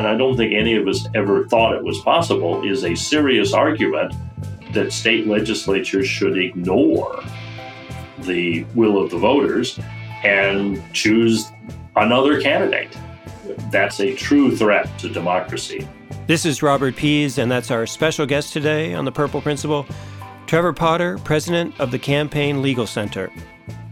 and I don't think any of us ever thought it was possible, is a serious argument that state legislatures should ignore the will of the voters and choose another candidate. That's a true threat to democracy. This is Robert Pease, and that's our special guest today on The Purple Principle, Trevor Potter, president of the Campaign Legal Center.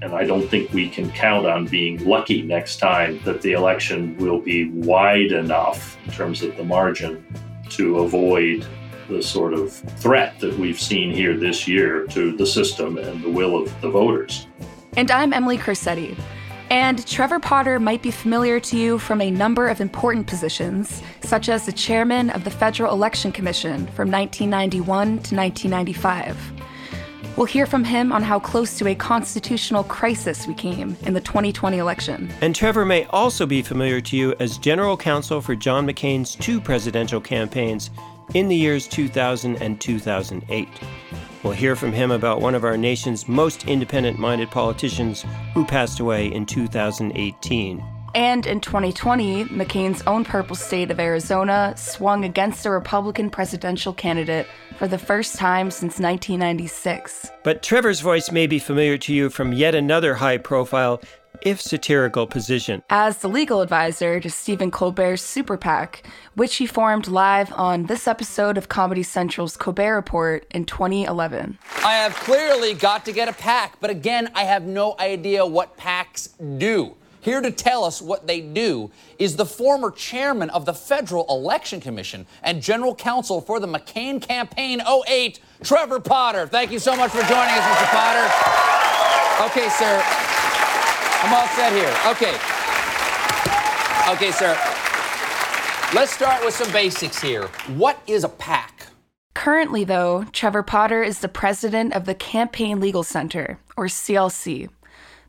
And I don't think we can count on being lucky next time that the election will be wide enough in terms of the margin to avoid the sort of threat that we've seen here this year to the system and the will of the voters. And I'm Emily Corsetti. And Trevor Potter might be familiar to you from a number of important positions, such as the chairman of the Federal Election Commission from 1991 to 1995. We'll hear from him on how close to a constitutional crisis we came in the 2020 election. And Trevor may also be familiar to you as general counsel for John McCain's two presidential campaigns in the years 2000 and 2008. We'll hear from him about one of our nation's most independent minded politicians who passed away in 2018. And in 2020, McCain's own purple state of Arizona swung against a Republican presidential candidate for the first time since 1996. But Trevor's voice may be familiar to you from yet another high profile if satirical position. As the legal advisor to Stephen Colbert's Super PAC, which he formed live on this episode of Comedy Central's Colbert Report in 2011. I have clearly got to get a PAC, but again, I have no idea what PACs do. Here to tell us what they do is the former chairman of the Federal Election Commission and general counsel for the McCain Campaign 08, Trevor Potter. Thank you so much for joining us, Mr. Potter. Okay, sir. I'm all set here. Okay. Okay, sir. Let's start with some basics here. What is a PAC? Currently, though, Trevor Potter is the president of the Campaign Legal Center, or CLC.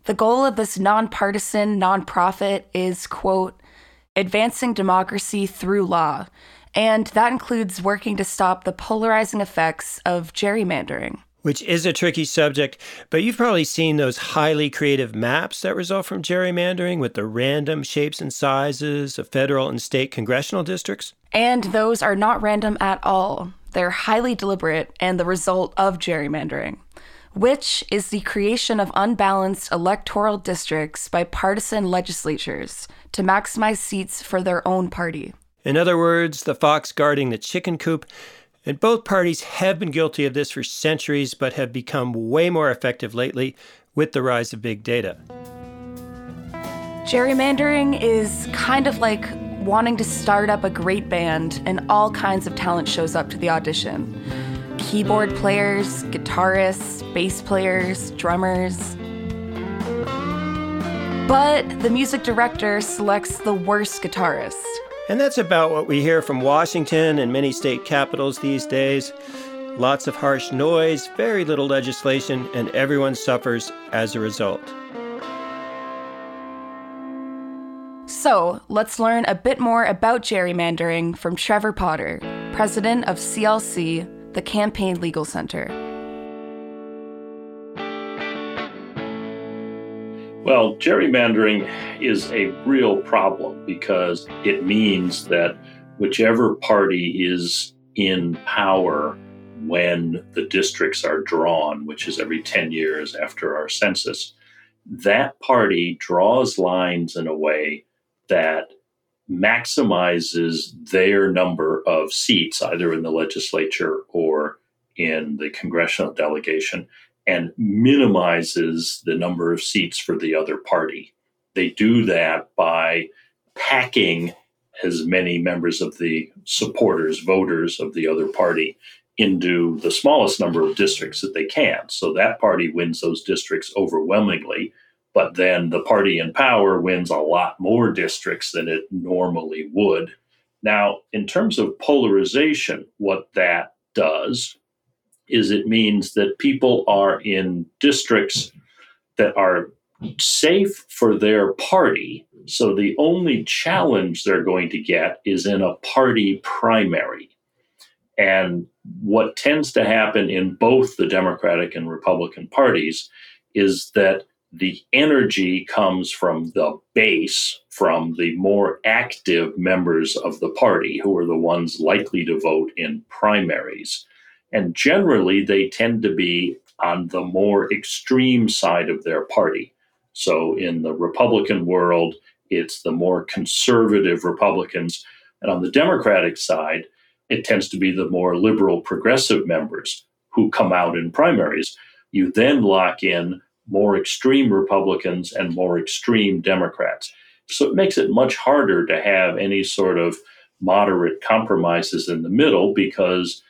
The goal of this nonpartisan nonprofit is, quote, advancing democracy through law, and that includes working to stop the polarizing effects of gerrymandering which is a tricky subject, but you've probably seen those highly creative maps that result from gerrymandering with the random shapes and sizes of federal and state congressional districts. And those are not random at all. They're highly deliberate and the result of gerrymandering, which is the creation of unbalanced electoral districts by partisan legislatures to maximize seats for their own party. In other words, the fox guarding the chicken coop and both parties have been guilty of this for centuries, but have become way more effective lately with the rise of big data. Gerrymandering is kind of like wanting to start up a great band and all kinds of talent shows up to the audition keyboard players, guitarists, bass players, drummers. But the music director selects the worst guitarist. And that's about what we hear from Washington and many state capitals these days. Lots of harsh noise, very little legislation, and everyone suffers as a result. So, let's learn a bit more about gerrymandering from Trevor Potter, president of CLC, the Campaign Legal Center. Well, gerrymandering is a real problem because it means that whichever party is in power when the districts are drawn, which is every 10 years after our census, that party draws lines in a way that maximizes their number of seats, either in the legislature or in the congressional delegation, and minimizes the number of seats for the other party. They do that by packing as many members of the supporters, voters of the other party into the smallest number of districts that they can. So that party wins those districts overwhelmingly, but then the party in power wins a lot more districts than it normally would. Now, in terms of polarization, what that does is it means that people are in districts that are safe for their party. So the only challenge they're going to get is in a party primary. And what tends to happen in both the Democratic and Republican parties is that the energy comes from the base, from the more active members of the party, who are the ones likely to vote in primaries. And generally, they tend to be on the more extreme side of their party. So in the Republican world, it's the more conservative Republicans. And on the Democratic side, it tends to be the more liberal progressive members who come out in primaries. You then lock in more extreme Republicans and more extreme Democrats. So it makes it much harder to have any sort of moderate compromises in the middle because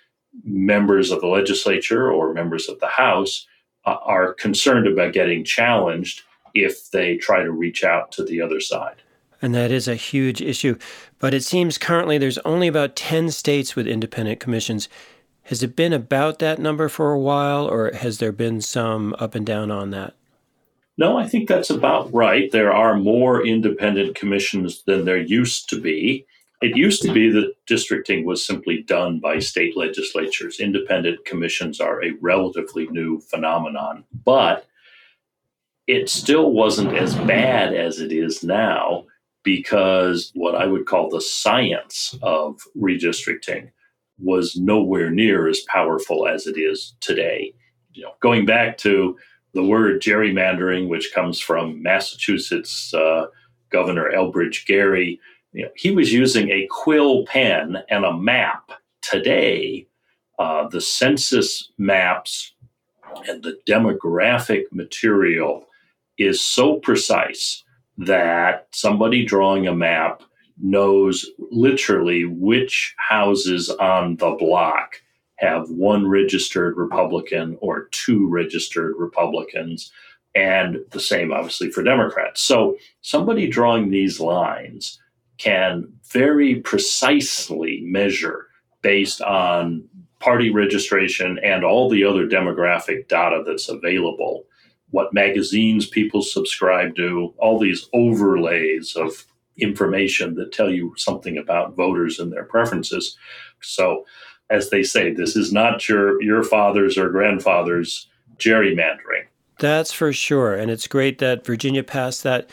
members of the legislature or members of the House uh, are concerned about getting challenged if they try to reach out to the other side. And that is a huge issue. But it seems currently there's only about 10 states with independent commissions. Has it been about that number for a while, or has there been some up and down on that? No, I think that's about right. There are more independent commissions than there used to be. It used to be that districting was simply done by state legislatures. Independent commissions are a relatively new phenomenon, but it still wasn't as bad as it is now because what I would call the science of redistricting was nowhere near as powerful as it is today. You know, going back to the word gerrymandering, which comes from Massachusetts uh, Governor Elbridge Gerry, you know, he was using a quill pen and a map. Today, uh, the census maps and the demographic material is so precise that somebody drawing a map knows literally which houses on the block have one registered Republican or two registered Republicans, and the same obviously for Democrats. So somebody drawing these lines can very precisely measure based on party registration and all the other demographic data that's available what magazines people subscribe to all these overlays of information that tell you something about voters and their preferences so as they say this is not your your father's or grandfather's gerrymandering that's for sure and it's great that virginia passed that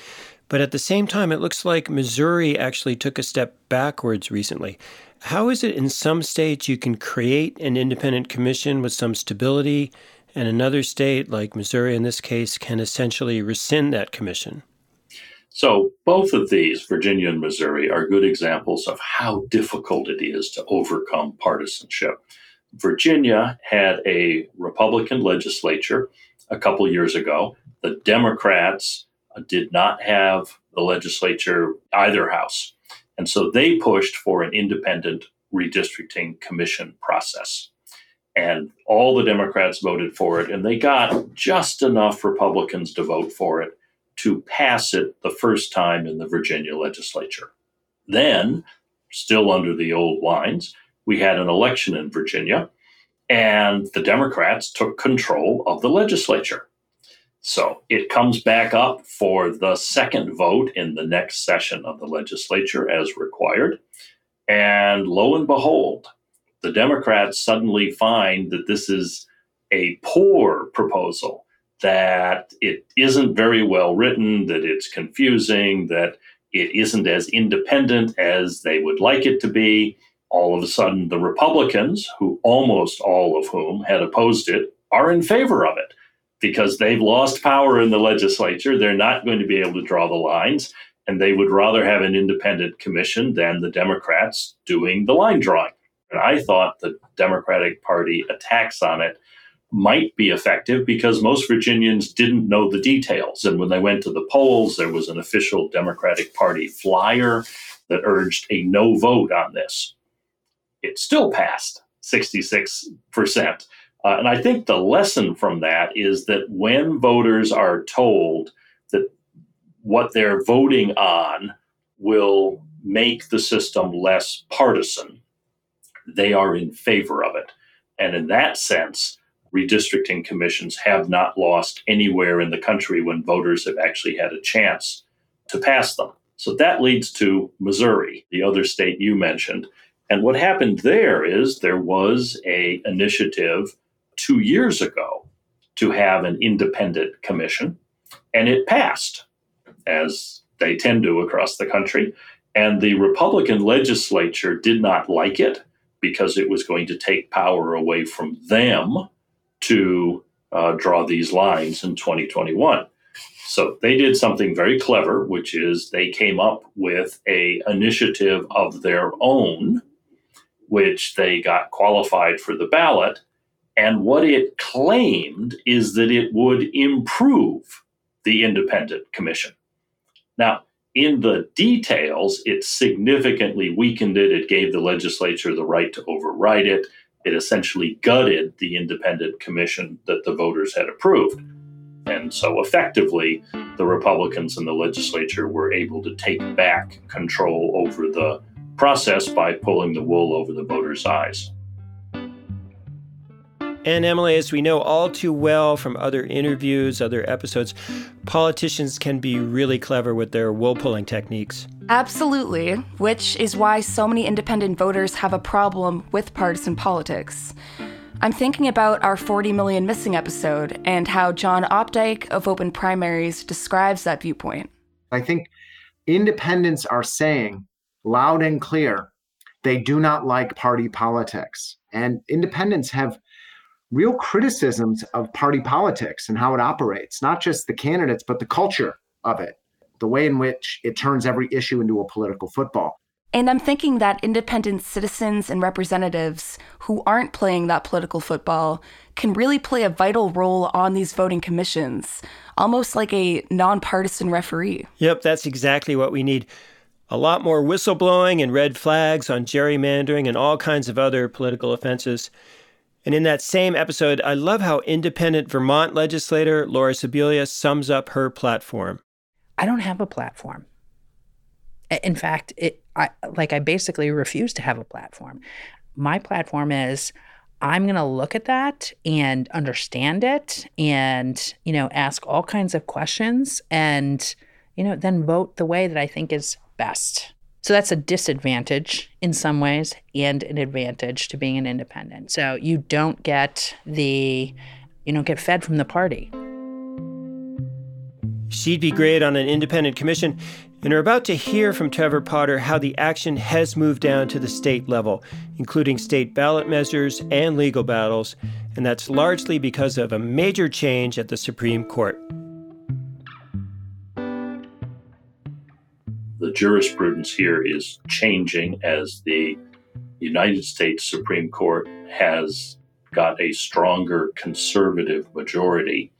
but at the same time, it looks like Missouri actually took a step backwards recently. How is it in some states you can create an independent commission with some stability, and another state, like Missouri in this case, can essentially rescind that commission? So, both of these, Virginia and Missouri, are good examples of how difficult it is to overcome partisanship. Virginia had a Republican legislature a couple years ago. The Democrats uh, did not have the legislature, either house. And so they pushed for an independent redistricting commission process. And all the Democrats voted for it, and they got just enough Republicans to vote for it to pass it the first time in the Virginia legislature. Then, still under the old lines, we had an election in Virginia, and the Democrats took control of the legislature. So it comes back up for the second vote in the next session of the legislature as required. And lo and behold, the Democrats suddenly find that this is a poor proposal, that it isn't very well written, that it's confusing, that it isn't as independent as they would like it to be. All of a sudden, the Republicans, who almost all of whom had opposed it, are in favor of it because they've lost power in the legislature. They're not going to be able to draw the lines, and they would rather have an independent commission than the Democrats doing the line drawing. And I thought the Democratic Party attacks on it might be effective because most Virginians didn't know the details. And when they went to the polls, there was an official Democratic Party flyer that urged a no vote on this. It still passed 66%. Uh, and I think the lesson from that is that when voters are told that what they're voting on will make the system less partisan, they are in favor of it. And in that sense, redistricting commissions have not lost anywhere in the country when voters have actually had a chance to pass them. So that leads to Missouri, the other state you mentioned. And what happened there is there was a initiative two years ago to have an independent commission. And it passed, as they tend to across the country. And the Republican legislature did not like it because it was going to take power away from them to uh, draw these lines in 2021. So they did something very clever, which is they came up with a initiative of their own, which they got qualified for the ballot. And what it claimed is that it would improve the independent commission. Now, in the details, it significantly weakened it. It gave the legislature the right to override it. It essentially gutted the independent commission that the voters had approved. And so effectively, the Republicans in the legislature were able to take back control over the process by pulling the wool over the voters' eyes. And Emily, as we know all too well from other interviews, other episodes, politicians can be really clever with their wool pulling techniques. Absolutely, which is why so many independent voters have a problem with partisan politics. I'm thinking about our 40 Million Missing episode and how John Opdyke of Open Primaries describes that viewpoint. I think independents are saying loud and clear they do not like party politics. And independents have real criticisms of party politics and how it operates, not just the candidates, but the culture of it, the way in which it turns every issue into a political football. And I'm thinking that independent citizens and representatives who aren't playing that political football can really play a vital role on these voting commissions, almost like a nonpartisan referee. Yep, that's exactly what we need. A lot more whistleblowing and red flags on gerrymandering and all kinds of other political offenses. And in that same episode, I love how independent Vermont legislator Laura Sibilia sums up her platform. I don't have a platform. In fact, it I like I basically refuse to have a platform. My platform is I'm going to look at that and understand it and, you know, ask all kinds of questions and, you know, then vote the way that I think is best. So that's a disadvantage in some ways and an advantage to being an independent. So you don't get the you don't get fed from the party. She'd be great on an independent commission. And we're about to hear from Trevor Potter how the action has moved down to the state level, including state ballot measures and legal battles, and that's largely because of a major change at the Supreme Court. Jurisprudence here is changing as the United States Supreme Court has got a stronger conservative majority.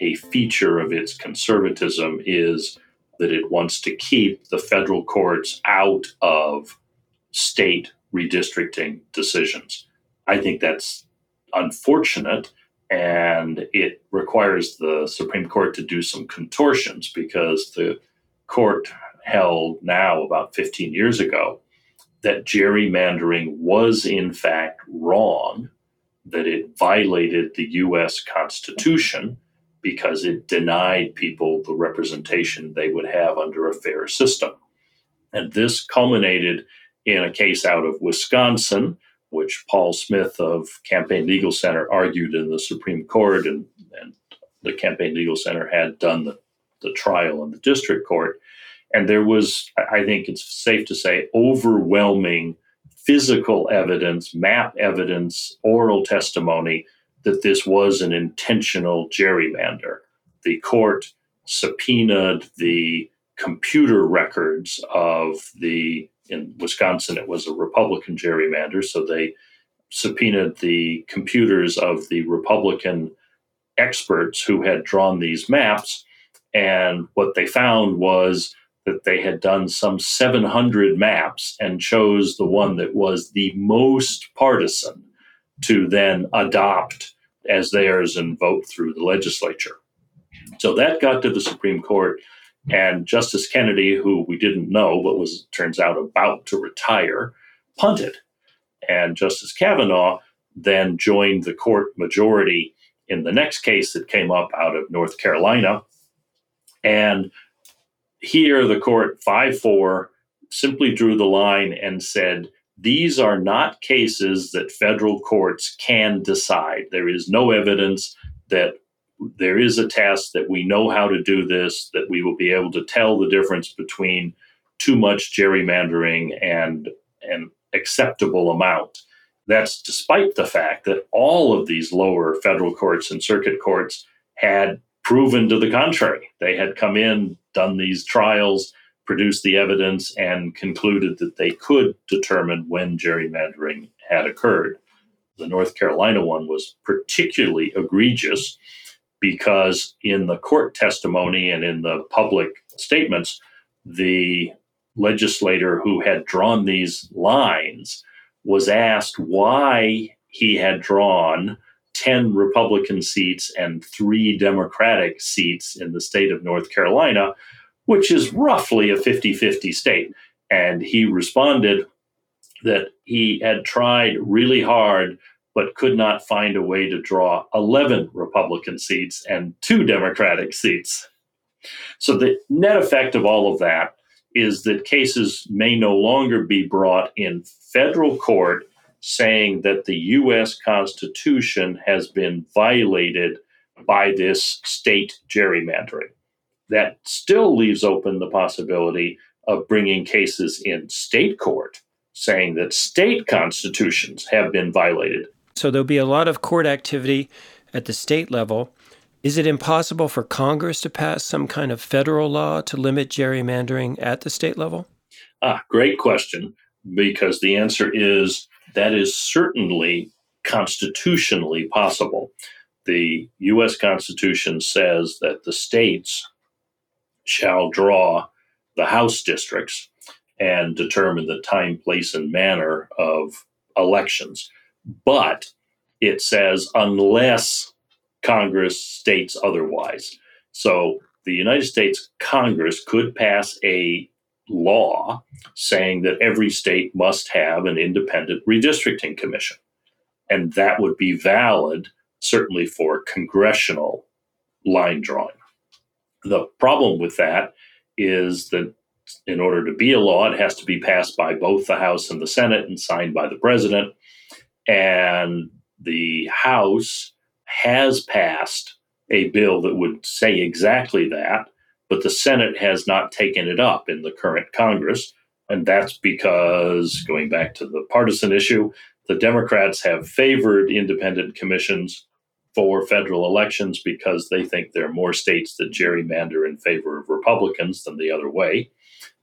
A feature of its conservatism is that it wants to keep the federal courts out of state redistricting decisions. I think that's unfortunate and it requires the Supreme Court to do some contortions because the court held now about 15 years ago that gerrymandering was in fact wrong, that it violated the US Constitution because it denied people the representation they would have under a fair system. And this culminated in a case out of Wisconsin, which Paul Smith of Campaign Legal Center argued in the Supreme Court, and, and the Campaign Legal Center had done the, the trial in the district court. And there was, I think it's safe to say, overwhelming physical evidence, map evidence, oral testimony that this was an intentional gerrymander. The court subpoenaed the computer records of the, in Wisconsin, it was a Republican gerrymander, so they subpoenaed the computers of the Republican experts who had drawn these maps. And what they found was that they had done some 700 maps and chose the one that was the most partisan to then adopt as theirs and vote through the legislature. So that got to the Supreme Court, and Justice Kennedy, who we didn't know but was turns out about to retire, punted. And Justice Kavanaugh then joined the court majority in the next case that came up out of North Carolina. And here, the court 5 4 simply drew the line and said, these are not cases that federal courts can decide. There is no evidence that there is a test that we know how to do this, that we will be able to tell the difference between too much gerrymandering and an acceptable amount. That's despite the fact that all of these lower federal courts and circuit courts had proven to the contrary. They had come in, done these trials, produced the evidence, and concluded that they could determine when gerrymandering had occurred. The North Carolina one was particularly egregious because in the court testimony and in the public statements, the legislator who had drawn these lines was asked why he had drawn 10 Republican seats and three Democratic seats in the state of North Carolina, which is roughly a 50 50 state. And he responded that he had tried really hard but could not find a way to draw 11 Republican seats and two Democratic seats. So the net effect of all of that is that cases may no longer be brought in federal court saying that the U.S. Constitution has been violated by this state gerrymandering. That still leaves open the possibility of bringing cases in state court saying that state constitutions have been violated. So there'll be a lot of court activity at the state level. Is it impossible for Congress to pass some kind of federal law to limit gerrymandering at the state level? Ah, great question, because the answer is that is certainly constitutionally possible. The U.S. Constitution says that the states shall draw the House districts and determine the time, place, and manner of elections. But it says unless Congress states otherwise. So the United States Congress could pass a law saying that every state must have an independent redistricting commission. And that would be valid, certainly for congressional line drawing. The problem with that is that in order to be a law, it has to be passed by both the House and the Senate and signed by the president. And the House has passed a bill that would say exactly that but the Senate has not taken it up in the current Congress. And that's because, going back to the partisan issue, the Democrats have favored independent commissions for federal elections because they think there are more states that gerrymander in favor of Republicans than the other way.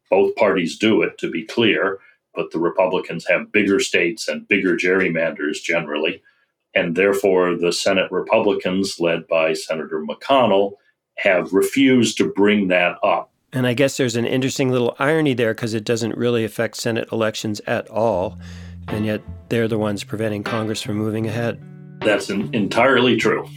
Both parties do it, to be clear, but the Republicans have bigger states and bigger gerrymanders generally. And therefore, the Senate Republicans, led by Senator McConnell, have refused to bring that up. And I guess there's an interesting little irony there because it doesn't really affect Senate elections at all. And yet they're the ones preventing Congress from moving ahead. That's entirely true.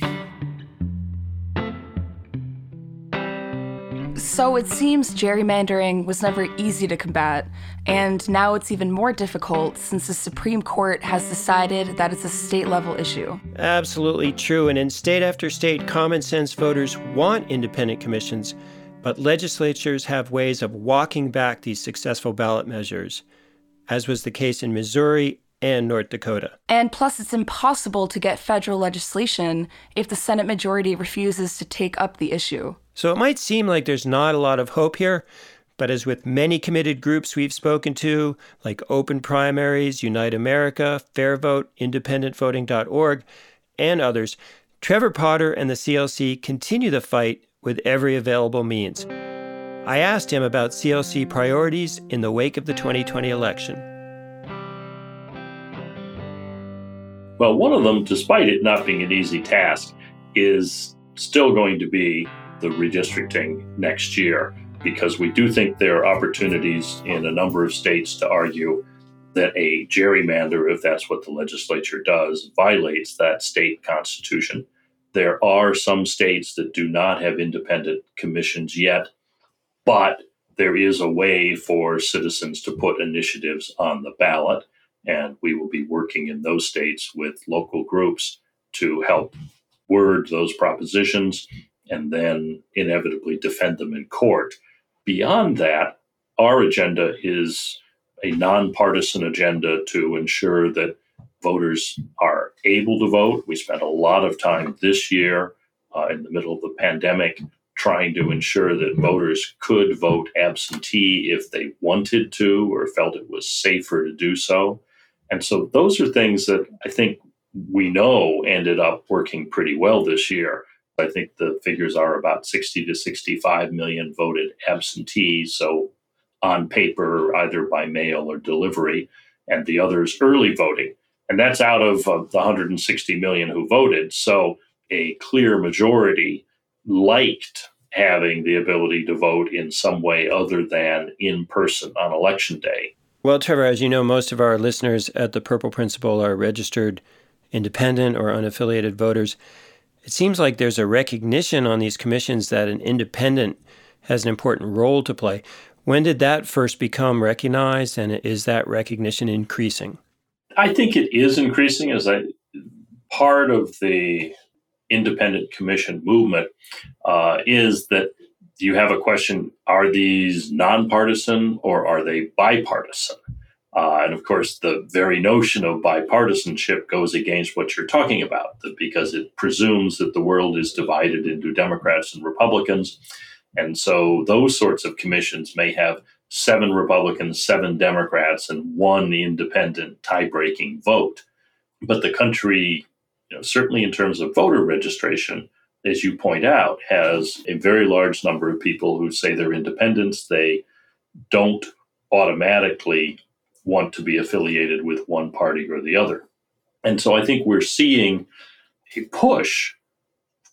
So it seems gerrymandering was never easy to combat, and now it's even more difficult since the Supreme Court has decided that it's a state level issue. Absolutely true. And in state after state, common sense voters want independent commissions, but legislatures have ways of walking back these successful ballot measures, as was the case in Missouri and North Dakota. And plus, it's impossible to get federal legislation if the Senate majority refuses to take up the issue. So it might seem like there's not a lot of hope here, but as with many committed groups we've spoken to, like Open Primaries, Unite America, Fair Vote, IndependentVoting.org, and others, Trevor Potter and the CLC continue the fight with every available means. I asked him about CLC priorities in the wake of the 2020 election. Well, one of them, despite it not being an easy task, is still going to be the redistricting next year because we do think there are opportunities in a number of states to argue that a gerrymander, if that's what the legislature does, violates that state constitution. There are some states that do not have independent commissions yet, but there is a way for citizens to put initiatives on the ballot. And we will be working in those states with local groups to help word those propositions and then inevitably defend them in court. Beyond that, our agenda is a nonpartisan agenda to ensure that voters are able to vote. We spent a lot of time this year uh, in the middle of the pandemic, trying to ensure that voters could vote absentee if they wanted to or felt it was safer to do so. And so those are things that I think we know ended up working pretty well this year. I think the figures are about 60 to 65 million voted absentee, so on paper, either by mail or delivery, and the others early voting. And that's out of the 160 million who voted. So a clear majority liked having the ability to vote in some way other than in person on election day. Well, Trevor, as you know, most of our listeners at the Purple Principle are registered independent or unaffiliated voters. It seems like there's a recognition on these commissions that an independent has an important role to play. When did that first become recognized, and is that recognition increasing? I think it is increasing as part of the independent commission movement uh, is that you have a question are these nonpartisan or are they bipartisan? Uh, and of course, the very notion of bipartisanship goes against what you're talking about because it presumes that the world is divided into Democrats and Republicans. And so those sorts of commissions may have seven Republicans, seven Democrats, and one independent tie breaking vote. But the country, you know, certainly in terms of voter registration, as you point out, has a very large number of people who say they're independents. They don't automatically want to be affiliated with one party or the other. And so I think we're seeing a push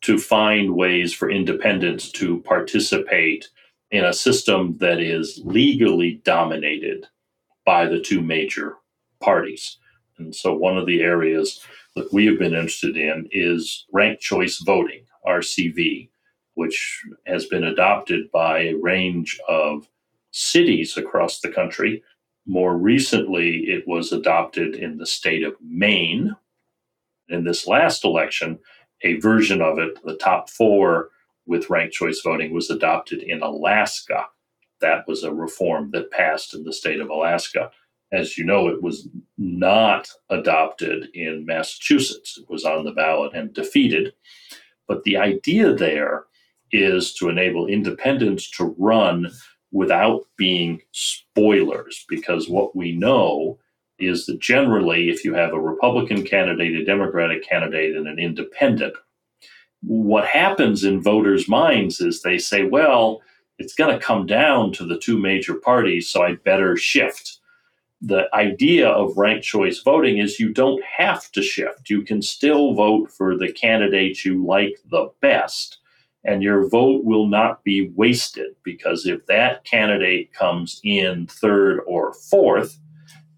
to find ways for independents to participate in a system that is legally dominated by the two major parties. And so one of the areas that we have been interested in is ranked choice voting, RCV, which has been adopted by a range of cities across the country more recently, it was adopted in the state of Maine. In this last election, a version of it, the top four with ranked choice voting, was adopted in Alaska. That was a reform that passed in the state of Alaska. As you know, it was not adopted in Massachusetts. It was on the ballot and defeated. But the idea there is to enable independents to run without being spoilers, because what we know is that generally, if you have a Republican candidate, a Democratic candidate, and an independent, what happens in voters' minds is they say, well, it's going to come down to the two major parties, so I better shift. The idea of ranked choice voting is you don't have to shift. You can still vote for the candidate you like the best and your vote will not be wasted because if that candidate comes in third or fourth,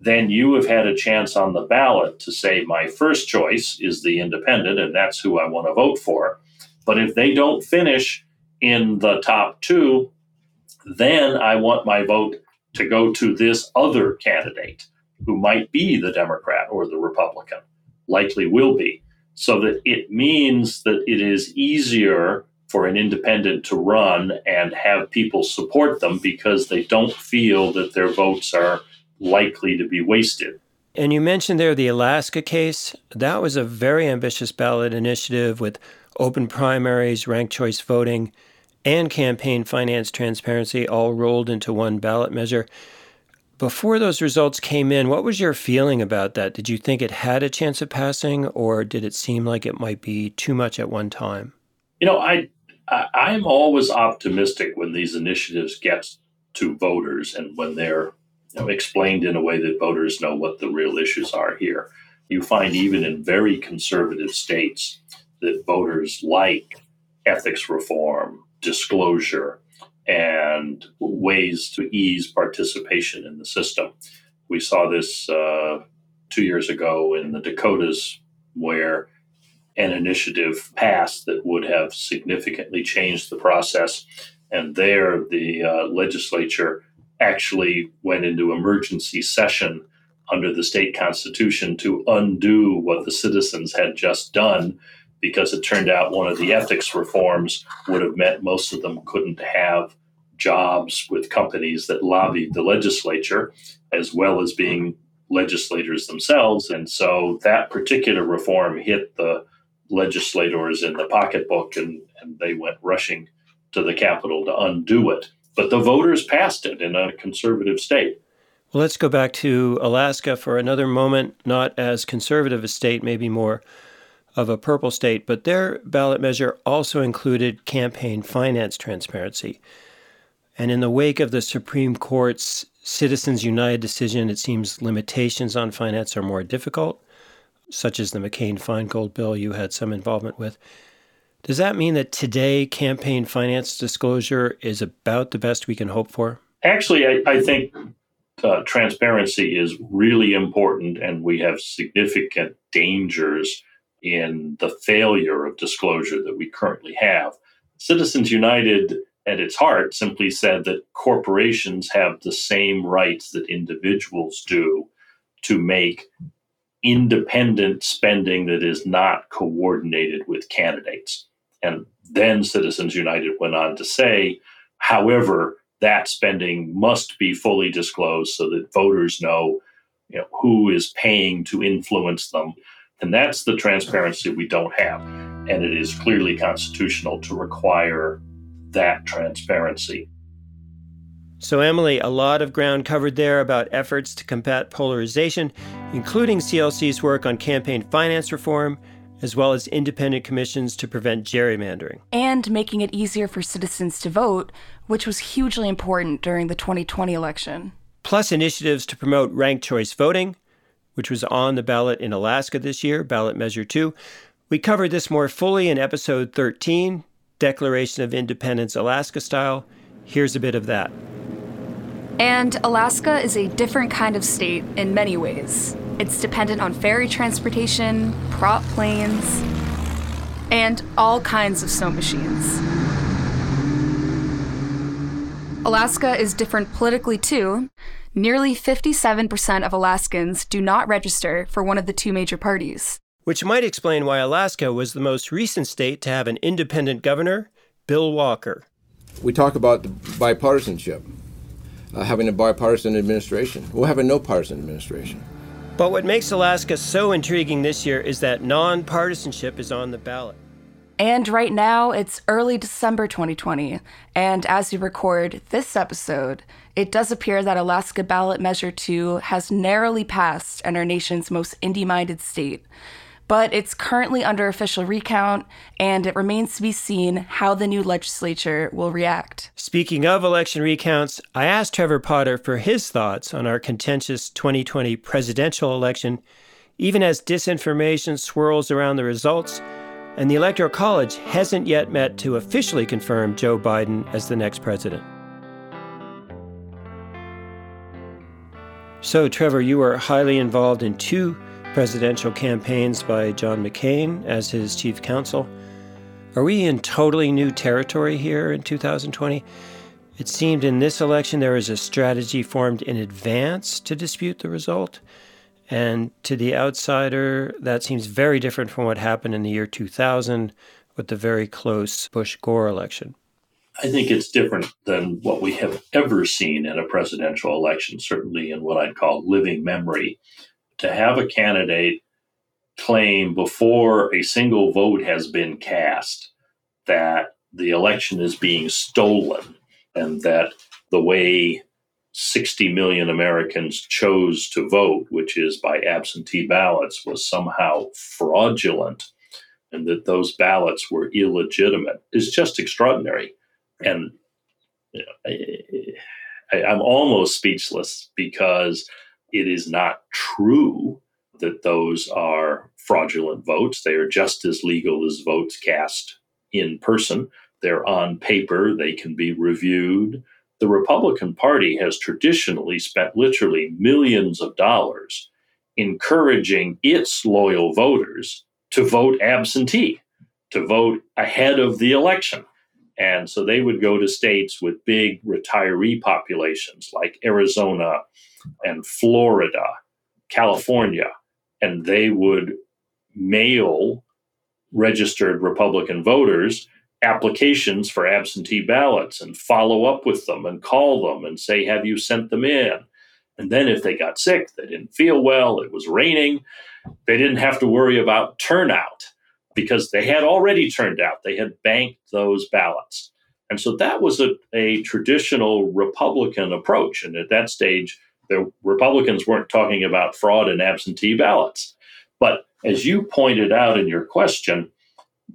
then you have had a chance on the ballot to say, my first choice is the independent, and that's who I want to vote for. But if they don't finish in the top two, then I want my vote to go to this other candidate who might be the Democrat or the Republican, likely will be. So that it means that it is easier for an independent to run and have people support them because they don't feel that their votes are likely to be wasted. And you mentioned there the Alaska case. That was a very ambitious ballot initiative with open primaries, ranked choice voting, and campaign finance transparency all rolled into one ballot measure. Before those results came in, what was your feeling about that? Did you think it had a chance of passing, or did it seem like it might be too much at one time? You know, I I, am always optimistic when these initiatives get to voters and when they're you know, explained in a way that voters know what the real issues are here. You find even in very conservative states that voters like ethics reform, disclosure, and ways to ease participation in the system. We saw this uh, two years ago in the Dakotas, where an initiative passed that would have significantly changed the process. And there, the uh, legislature actually went into emergency session under the state constitution to undo what the citizens had just done because it turned out one of the ethics reforms would have meant most of them couldn't have jobs with companies that lobbied the legislature as well as being legislators themselves and so that particular reform hit the legislators in the pocketbook and, and they went rushing to the Capitol to undo it. But the voters passed it in a conservative state. Well, let's go back to Alaska for another moment, not as conservative a state, maybe more of a purple state, but their ballot measure also included campaign finance transparency. And in the wake of the Supreme Court's Citizens United decision, it seems limitations on finance are more difficult, such as the McCain Feingold bill you had some involvement with. Does that mean that today campaign finance disclosure is about the best we can hope for? Actually, I, I think uh, transparency is really important, and we have significant dangers in the failure of disclosure that we currently have. Citizens United, at its heart, simply said that corporations have the same rights that individuals do to make independent spending that is not coordinated with candidates. And then Citizens United went on to say, however, that spending must be fully disclosed so that voters know, you know who is paying to influence them. And that's the transparency we don't have. And it is clearly constitutional to require that transparency. So, Emily, a lot of ground covered there about efforts to combat polarization, including CLC's work on campaign finance reform, as well as independent commissions to prevent gerrymandering. And making it easier for citizens to vote, which was hugely important during the 2020 election. Plus, initiatives to promote ranked choice voting, which was on the ballot in Alaska this year, ballot measure 2. We covered this more fully in episode 13, Declaration of Independence Alaska style. Here's a bit of that. And Alaska is a different kind of state in many ways. It's dependent on ferry transportation, prop planes, and all kinds of snow machines. Alaska is different politically too. Nearly 57% of Alaskans do not register for one of the two major parties. Which might explain why Alaska was the most recent state to have an independent governor, Bill Walker. We talk about bipartisanship uh, having a bipartisan administration. We'll have a no partisan administration. But what makes Alaska so intriguing this year is that nonpartisanship is on the ballot. And right now, it's early December 2020. And as we record this episode, it does appear that Alaska Ballot Measure 2 has narrowly passed in our nation's most indie minded state but it's currently under official recount, and it remains to be seen how the new legislature will react. Speaking of election recounts, I asked Trevor Potter for his thoughts on our contentious 2020 presidential election, even as disinformation swirls around the results, and the Electoral College hasn't yet met to officially confirm Joe Biden as the next president. So, Trevor, you are highly involved in two presidential campaigns by John McCain as his chief counsel. Are we in totally new territory here in 2020? It seemed in this election there was a strategy formed in advance to dispute the result. And to the outsider, that seems very different from what happened in the year 2000 with the very close Bush Gore election. I think it's different than what we have ever seen in a presidential election, certainly in what I'd call living memory to have a candidate claim before a single vote has been cast that the election is being stolen and that the way 60 million Americans chose to vote, which is by absentee ballots, was somehow fraudulent and that those ballots were illegitimate is just extraordinary. And you know, I, I'm almost speechless because it is not true that those are fraudulent votes. They are just as legal as votes cast in person. They're on paper, they can be reviewed. The Republican Party has traditionally spent literally millions of dollars encouraging its loyal voters to vote absentee, to vote ahead of the election. And so they would go to states with big retiree populations like Arizona and Florida, California, and they would mail registered Republican voters applications for absentee ballots and follow up with them and call them and say, Have you sent them in? And then if they got sick, they didn't feel well, it was raining, they didn't have to worry about turnout. Because they had already turned out, they had banked those ballots. And so that was a, a traditional Republican approach. And at that stage, the Republicans weren't talking about fraud and absentee ballots. But as you pointed out in your question,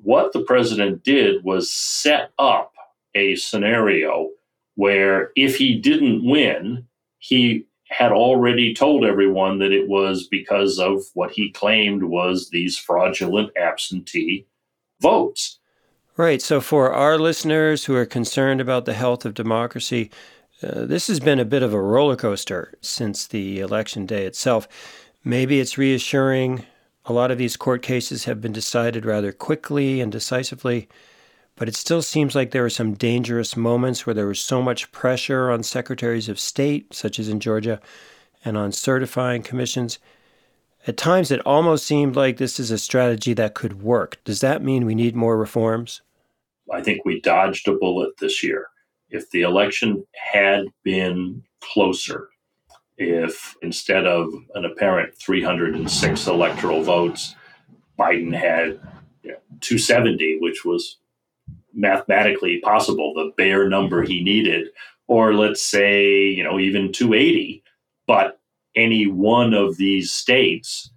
what the president did was set up a scenario where if he didn't win, he had already told everyone that it was because of what he claimed was these fraudulent absentee votes. Right. So, for our listeners who are concerned about the health of democracy, uh, this has been a bit of a roller coaster since the election day itself. Maybe it's reassuring. A lot of these court cases have been decided rather quickly and decisively, but it still seems like there were some dangerous moments where there was so much pressure on secretaries of state, such as in Georgia, and on certifying commissions. At times, it almost seemed like this is a strategy that could work. Does that mean we need more reforms? I think we dodged a bullet this year. If the election had been closer, if instead of an apparent 306 electoral votes, Biden had you know, 270, which was mathematically possible, the bare number he needed, or let's say, you know, even 280, but any one of these states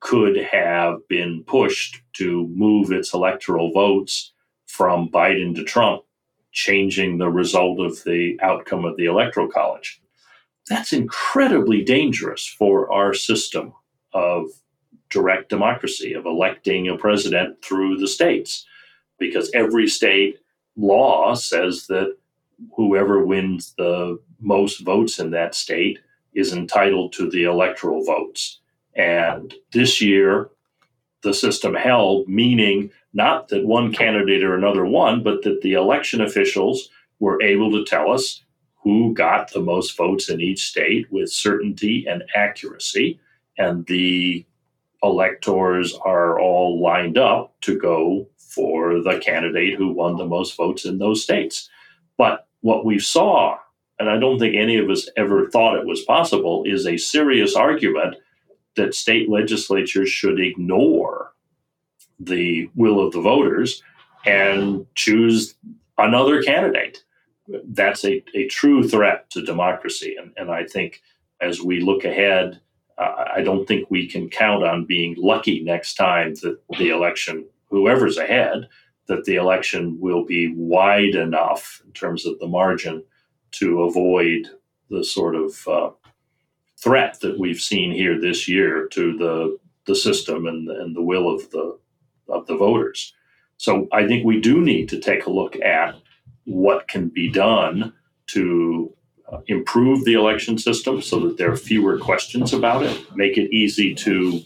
could have been pushed to move its electoral votes from Biden to Trump, changing the result of the outcome of the electoral college. That's incredibly dangerous for our system of direct democracy, of electing a president through the states, because every state law says that whoever wins the most votes in that state is entitled to the electoral votes. And this year, the system held, meaning not that one candidate or another won, but that the election officials were able to tell us who got the most votes in each state with certainty and accuracy. And the electors are all lined up to go for the candidate who won the most votes in those states. But what we saw and I don't think any of us ever thought it was possible, is a serious argument that state legislatures should ignore the will of the voters and choose another candidate. That's a, a true threat to democracy. And, and I think as we look ahead, uh, I don't think we can count on being lucky next time that the election, whoever's ahead, that the election will be wide enough in terms of the margin to avoid the sort of uh, threat that we've seen here this year to the the system and, and the will of the of the voters. So I think we do need to take a look at what can be done to uh, improve the election system so that there are fewer questions about it, make it easy to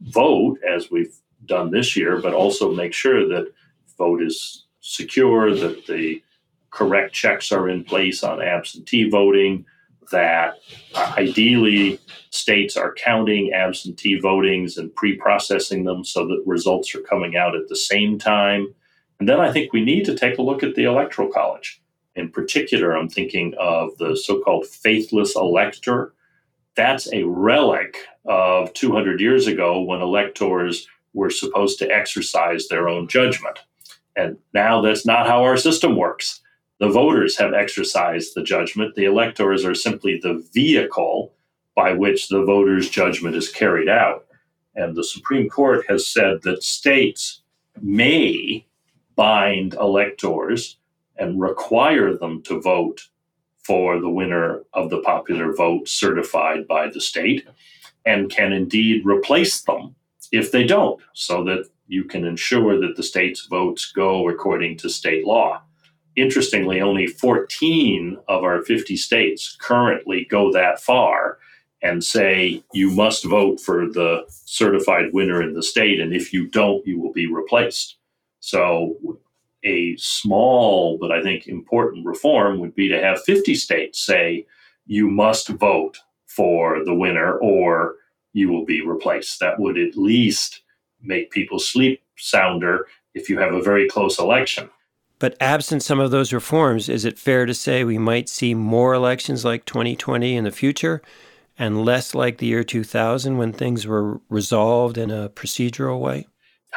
vote as we've done this year, but also make sure that vote is secure, that the correct checks are in place on absentee voting, that uh, ideally states are counting absentee votings and pre processing them so that results are coming out at the same time. And then I think we need to take a look at the Electoral College. In particular, I'm thinking of the so called faithless elector. That's a relic of 200 years ago when electors were supposed to exercise their own judgment. And now that's not how our system works. The voters have exercised the judgment. The electors are simply the vehicle by which the voters' judgment is carried out. And the Supreme Court has said that states may bind electors and require them to vote for the winner of the popular vote certified by the state and can indeed replace them if they don't, so that you can ensure that the state's votes go according to state law interestingly, only 14 of our 50 states currently go that far and say you must vote for the certified winner in the state, and if you don't, you will be replaced. So, a small but I think important reform would be to have 50 states say you must vote for the winner or you will be replaced. That would at least make people sleep sounder if you have a very close election. But absent some of those reforms, is it fair to say we might see more elections like 2020 in the future and less like the year 2000 when things were resolved in a procedural way?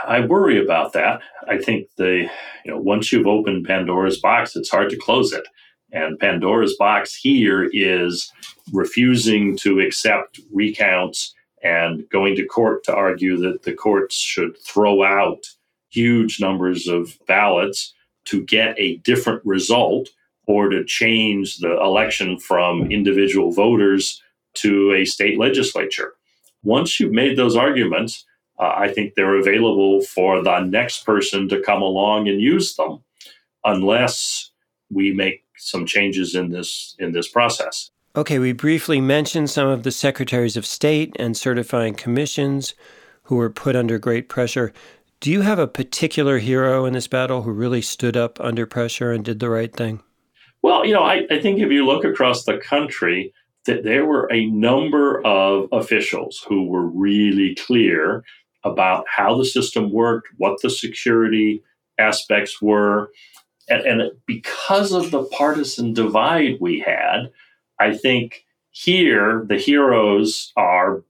I worry about that. I think the you know once you've opened Pandora's box, it's hard to close it. And Pandora's box here is refusing to accept recounts and going to court to argue that the courts should throw out huge numbers of ballots to get a different result or to change the election from individual voters to a state legislature. Once you've made those arguments, uh, I think they're available for the next person to come along and use them, unless we make some changes in this in this process. Okay, we briefly mentioned some of the secretaries of state and certifying commissions who were put under great pressure. Do you have a particular hero in this battle who really stood up under pressure and did the right thing? Well, you know, I, I think if you look across the country, that there were a number of officials who were really clear about how the system worked, what the security aspects were. And, and because of the partisan divide we had, I think here the heroes are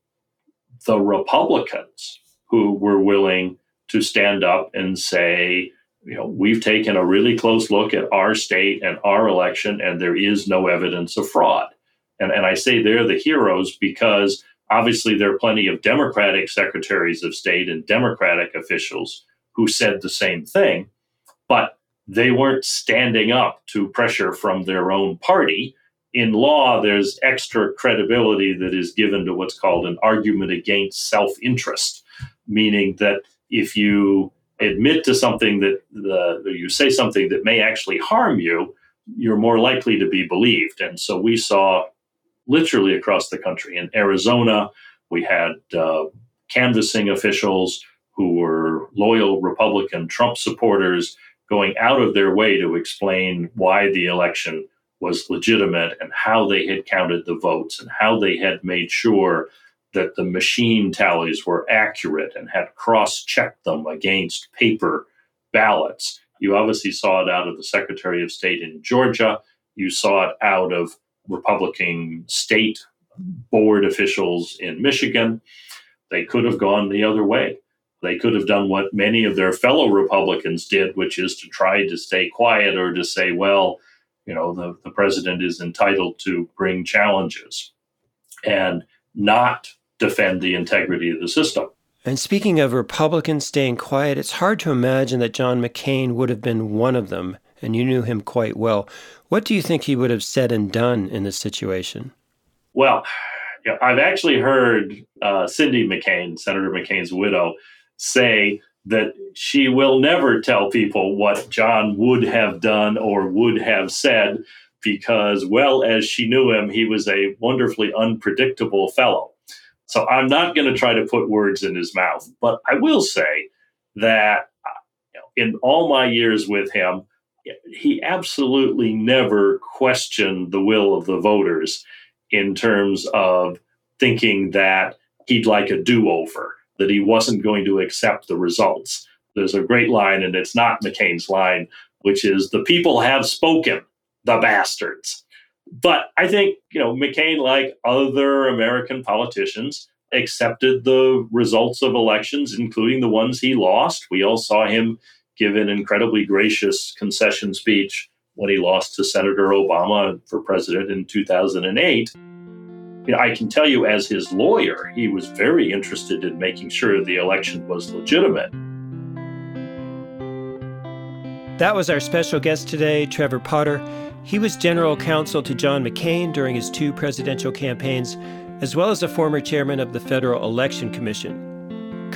the Republicans who were willing to stand up and say, you know, we've taken a really close look at our state and our election, and there is no evidence of fraud. And, and I say they're the heroes because obviously there are plenty of Democratic secretaries of state and Democratic officials who said the same thing, but they weren't standing up to pressure from their own party. In law, there's extra credibility that is given to what's called an argument against self interest, meaning that if you admit to something that the, you say something that may actually harm you, you're more likely to be believed. And so we saw literally across the country. In Arizona, we had uh, canvassing officials who were loyal Republican Trump supporters going out of their way to explain why the election was legitimate and how they had counted the votes and how they had made sure that the machine tallies were accurate and had cross checked them against paper ballots. You obviously saw it out of the Secretary of State in Georgia. You saw it out of Republican state board officials in Michigan. They could have gone the other way. They could have done what many of their fellow Republicans did, which is to try to stay quiet or to say, well, you know, the, the president is entitled to bring challenges and not defend the integrity of the system. And speaking of Republicans staying quiet, it's hard to imagine that John McCain would have been one of them, and you knew him quite well. What do you think he would have said and done in this situation? Well, I've actually heard uh, Cindy McCain, Senator McCain's widow, say that she will never tell people what John would have done or would have said because, well as she knew him, he was a wonderfully unpredictable fellow. So I'm not going to try to put words in his mouth, but I will say that in all my years with him, he absolutely never questioned the will of the voters in terms of thinking that he'd like a do over, that he wasn't going to accept the results. There's a great line, and it's not McCain's line, which is the people have spoken, the bastards. But I think, you know, McCain, like other American politicians, accepted the results of elections, including the ones he lost. We all saw him give an incredibly gracious concession speech when he lost to Senator Obama for president in 2008. I can tell you, as his lawyer, he was very interested in making sure the election was legitimate. That was our special guest today, Trevor Potter. He was general counsel to John McCain during his two presidential campaigns, as well as a former chairman of the Federal Election Commission.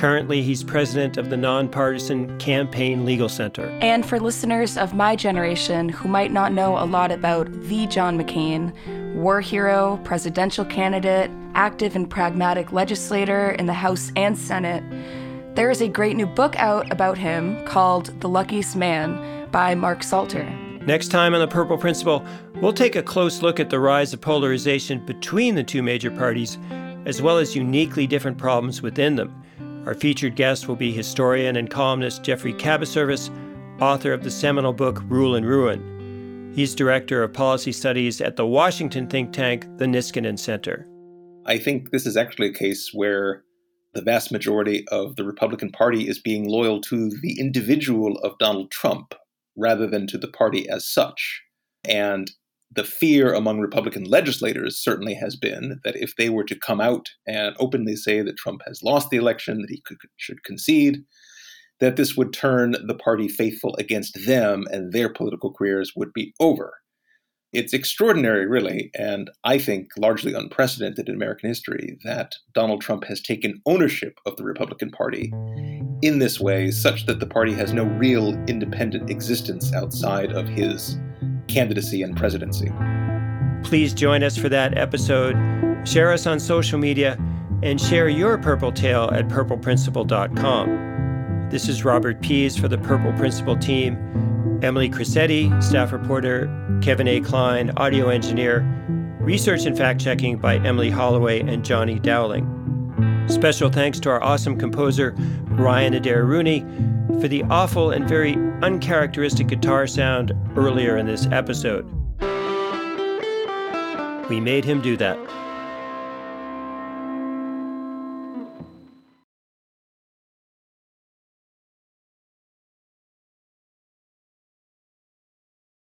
Currently, he's president of the Nonpartisan Campaign Legal Center. And for listeners of my generation who might not know a lot about the John McCain, war hero, presidential candidate, active and pragmatic legislator in the House and Senate, there is a great new book out about him called The Luckiest Man by Mark Salter. Next time on The Purple Principle, we'll take a close look at the rise of polarization between the two major parties, as well as uniquely different problems within them. Our featured guest will be historian and columnist Geoffrey Kabaservice, author of the seminal book Rule and Ruin. He's director of policy studies at the Washington think tank, the Niskanen Center. I think this is actually a case where the vast majority of the Republican Party is being loyal to the individual of Donald Trump rather than to the party as such. And the fear among Republican legislators certainly has been that if they were to come out and openly say that Trump has lost the election, that he could, should concede, that this would turn the party faithful against them and their political careers would be over. It's extraordinary, really, and I think largely unprecedented in American history that Donald Trump has taken ownership of the Republican Party in this way, such that the party has no real independent existence outside of his candidacy and presidency. Please join us for that episode. Share us on social media and share your purple tale at purpleprinciple.com. This is Robert Pease for the Purple Principle team. Emily Criscetti, staff reporter, Kevin A. Klein, audio engineer, research and fact checking by Emily Holloway and Johnny Dowling. Special thanks to our awesome composer, Ryan Adair Rooney, for the awful and very uncharacteristic guitar sound earlier in this episode. We made him do that.